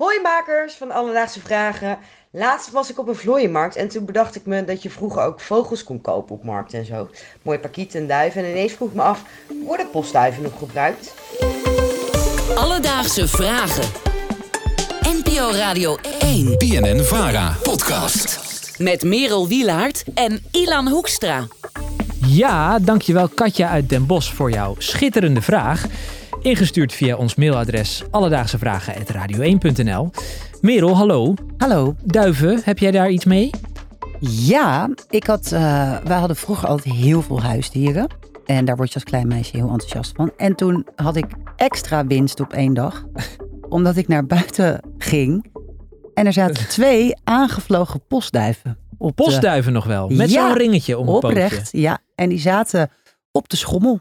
Hoi makers van Alledaagse Vragen. Laatst was ik op een vlooienmarkt en toen bedacht ik me dat je vroeger ook vogels kon kopen op markt en zo. Mooi pakieten en duiven en ineens vroeg ik me af, worden postduiven nog gebruikt? Alledaagse Vragen. NPO Radio 1. BNN Vara. Podcast. Met Merel Wielaert en Ilan Hoekstra. Ja, dankjewel Katja uit Den Bosch voor jouw schitterende vraag. Ingestuurd via ons mailadres alledaagsevragen.radio1.nl. Merel, hallo. Hallo. Duiven, heb jij daar iets mee? Ja, ik had, uh, wij hadden vroeger altijd heel veel huisdieren. En daar word je als klein meisje heel enthousiast van. En toen had ik extra winst op één dag. Omdat ik naar buiten ging. En er zaten twee aangevlogen postduiven. Op de- Postduiven nog wel, met Ja, zo'n ringetje om het Oprecht, ja. En die zaten op de schommel.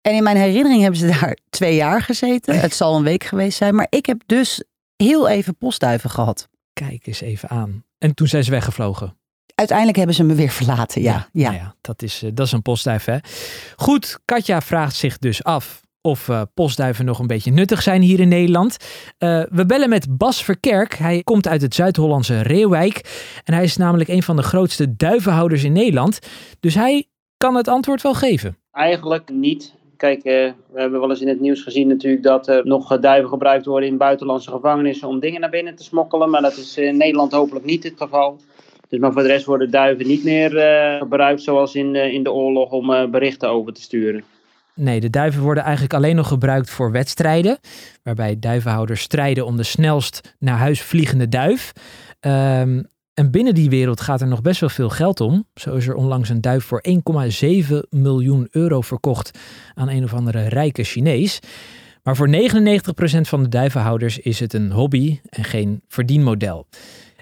En in mijn herinnering hebben ze daar twee jaar gezeten. Het zal een week geweest zijn. Maar ik heb dus heel even postduiven gehad. Kijk eens even aan. En toen zijn ze weggevlogen. Uiteindelijk hebben ze me weer verlaten, ja. ja. Nou ja dat, is, eh, dat is een postduif, hè. Goed, Katja vraagt zich dus af of eh, postduiven nog een beetje nuttig zijn hier in Nederland. Eh, we bellen met Bas Verkerk. Hij komt uit het Zuid-Hollandse Reeuwijk. En hij is namelijk een van de grootste duivenhouders in Nederland. Dus hij kan het antwoord wel geven. Eigenlijk niet. Kijk, eh, we hebben wel eens in het nieuws gezien natuurlijk dat er nog duiven gebruikt worden in buitenlandse gevangenissen om dingen naar binnen te smokkelen. Maar dat is in Nederland hopelijk niet het geval. Dus maar voor de rest worden duiven niet meer gebruikt zoals in, in de oorlog om berichten over te sturen. Nee, de duiven worden eigenlijk alleen nog gebruikt voor wedstrijden. Waarbij duivenhouders strijden om de snelst naar huis vliegende duif. Ehm, en binnen die wereld gaat er nog best wel veel geld om. Zo is er onlangs een duif voor 1,7 miljoen euro verkocht aan een of andere rijke Chinees. Maar voor 99% van de duivenhouders is het een hobby en geen verdienmodel.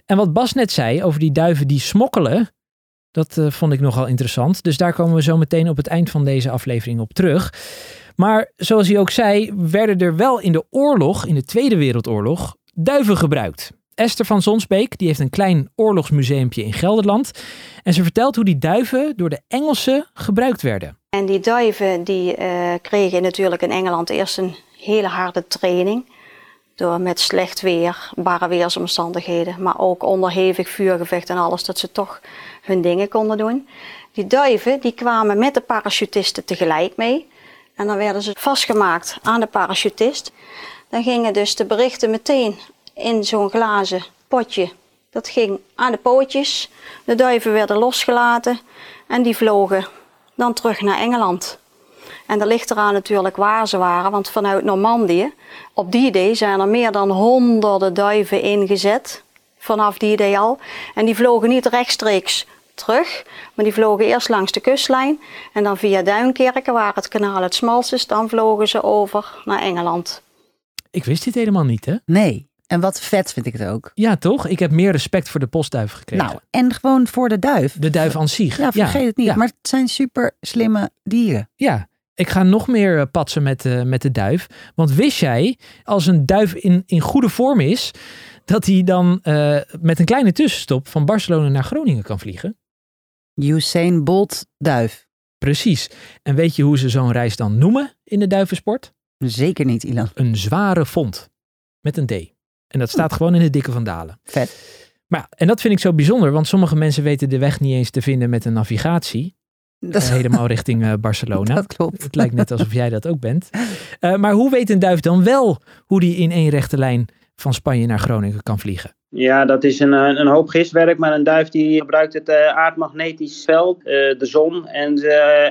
En wat Bas net zei over die duiven die smokkelen, dat eh, vond ik nogal interessant. Dus daar komen we zo meteen op het eind van deze aflevering op terug. Maar zoals hij ook zei, werden er wel in de oorlog, in de Tweede Wereldoorlog, duiven gebruikt. Esther van Zonsbeek die heeft een klein oorlogsmuseumpje in Gelderland. En ze vertelt hoe die duiven door de Engelsen gebruikt werden. En die duiven die, eh, kregen natuurlijk in Engeland eerst een hele harde training. Door met slecht weer, barre weersomstandigheden, maar ook onder hevig vuurgevecht en alles, dat ze toch hun dingen konden doen. Die duiven die kwamen met de parachutisten tegelijk mee. En dan werden ze vastgemaakt aan de parachutist. Dan gingen dus de berichten meteen in zo'n glazen potje. Dat ging aan de pootjes. De duiven werden losgelaten en die vlogen dan terug naar Engeland. En dat ligt eraan natuurlijk waar ze waren, want vanuit Normandië, op die day zijn er meer dan honderden duiven ingezet. Vanaf die day al. En die vlogen niet rechtstreeks terug, maar die vlogen eerst langs de kustlijn. En dan via Duinkerken, waar het kanaal het smalst is, dan vlogen ze over naar Engeland. Ik wist dit helemaal niet, hè? Nee. En wat vet vind ik het ook. Ja, toch? Ik heb meer respect voor de postduif gekregen. Nou, en gewoon voor de duif. de duif aan zich. Ja, vergeet het niet. Ja, Maar het zijn super slimme dieren. ja. Ik ga nog meer eh, patsen met, eh, met de duif. Want wist jij, als een duif in, in goede vorm is, dat hij dan eh, met een kleine tussenstop van Barcelona naar Groningen kan vliegen? Usain Bolt duif. Precies. En weet je hoe ze zo'n reis dan noemen in de duivensport? Zeker niet, Ilan. Een zware vond. Met een D. En dat staat gewoon in de dikke van Dalen. Vet. Maar ja, en dat vind ik zo bijzonder, want sommige mensen weten de weg niet eens te vinden met een navigatie. Dat, helemaal richting eh, Barcelona. dat klopt. Het lijkt net alsof jij dat ook bent. Eh, maar hoe weet een duif dan wel hoe die in één rechte lijn van Spanje naar Groningen kan vliegen? Ja, dat is een, eh, een hoop gistwerk, maar een duif die gebruikt het eh, aardmagnetisch veld, eh, de zon en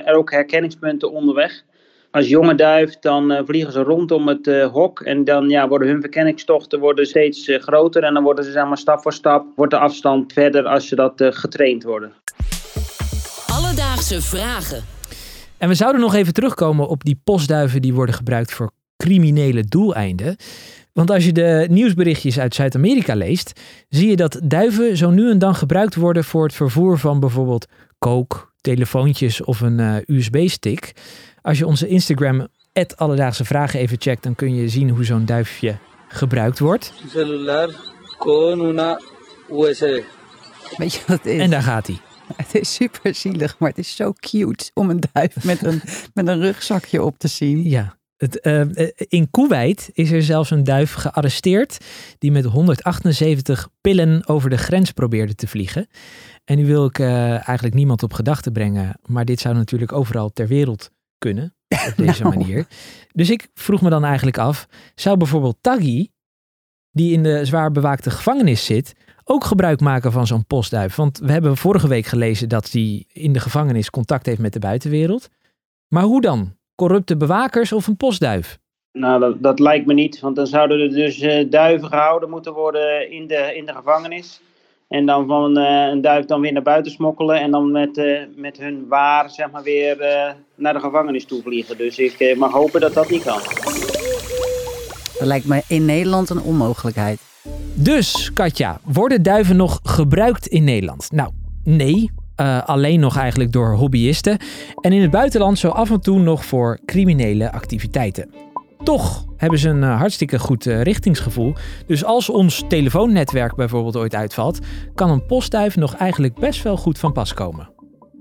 er ook herkenningspunten onderweg. Als jonge duif dan eh, vliegen ze rondom het eh, hok en dan ja, worden hun verkenningstochten worden steeds groter en dan worden ze zeg maar, stap voor stap, wordt de afstand verder als ze dat eh, getraind worden. Alledaagse Vragen. En we zouden nog even terugkomen op die postduiven die worden gebruikt voor criminele doeleinden. Want als je de nieuwsberichtjes uit Zuid-Amerika leest, zie je dat duiven zo nu en dan gebruikt worden voor het vervoer van bijvoorbeeld kook, telefoontjes of een eh, USB-stick. Als je onze Instagram, Alledaagse Vragen, even checkt, dan kun je zien hoe zo'n duifje gebruikt wordt. celular con una USB. Weet je wat het is? En daar gaat hij. Het is super zielig, maar het is zo cute om een duif met een, met een rugzakje op te zien. Ja, Het, eh, eh, in Kuwait is er zelfs een duif gearresteerd die met 178 pillen over de grens probeerde te vliegen. En nu wil ik eh, eigenlijk niemand op gedachten brengen, maar dit zou natuurlijk overal ter wereld kunnen op deze Nou. manier. Dus ik vroeg me dan eigenlijk af, zou bijvoorbeeld Taggi, die in de zwaar bewaakte gevangenis zit, ook gebruik maken van zo'n postduif? Want we hebben vorige week gelezen dat hij in de gevangenis contact heeft met de buitenwereld. Maar hoe dan? Corrupte bewakers of een postduif? Nou, dat, dat lijkt me niet, want dan zouden er dus eh, duiven gehouden moeten worden in de, in de gevangenis. En dan van eh, een duif dan weer naar buiten smokkelen en dan met, eh, met hun waar zeg maar weer naar de gevangenis toe vliegen. Dus ik mag hopen dat dat niet kan. Dat lijkt me in Nederland een onmogelijkheid. Dus, Katja, worden duiven nog gebruikt in Nederland? Nou, nee. Eh, alleen nog eigenlijk door hobbyisten. En in het buitenland zo af en toe nog voor criminele activiteiten. Toch hebben ze een eh, hartstikke goed eh, richtingsgevoel. Dus als ons telefoonnetwerk bijvoorbeeld ooit uitvalt, kan een postduif nog eigenlijk best wel goed van pas komen.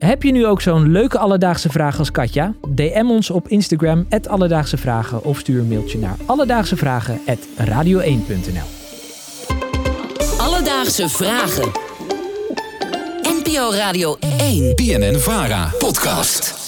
Heb je nu ook zo'n leuke alledaagse vraag als Katja? DM ons op Instagram, Alledaagse Vragen, of stuur een mailtje naar alledaagsevragen.radio1.nl. Alledaagse Vragen. NPO Radio 1. BNN Vara podcast.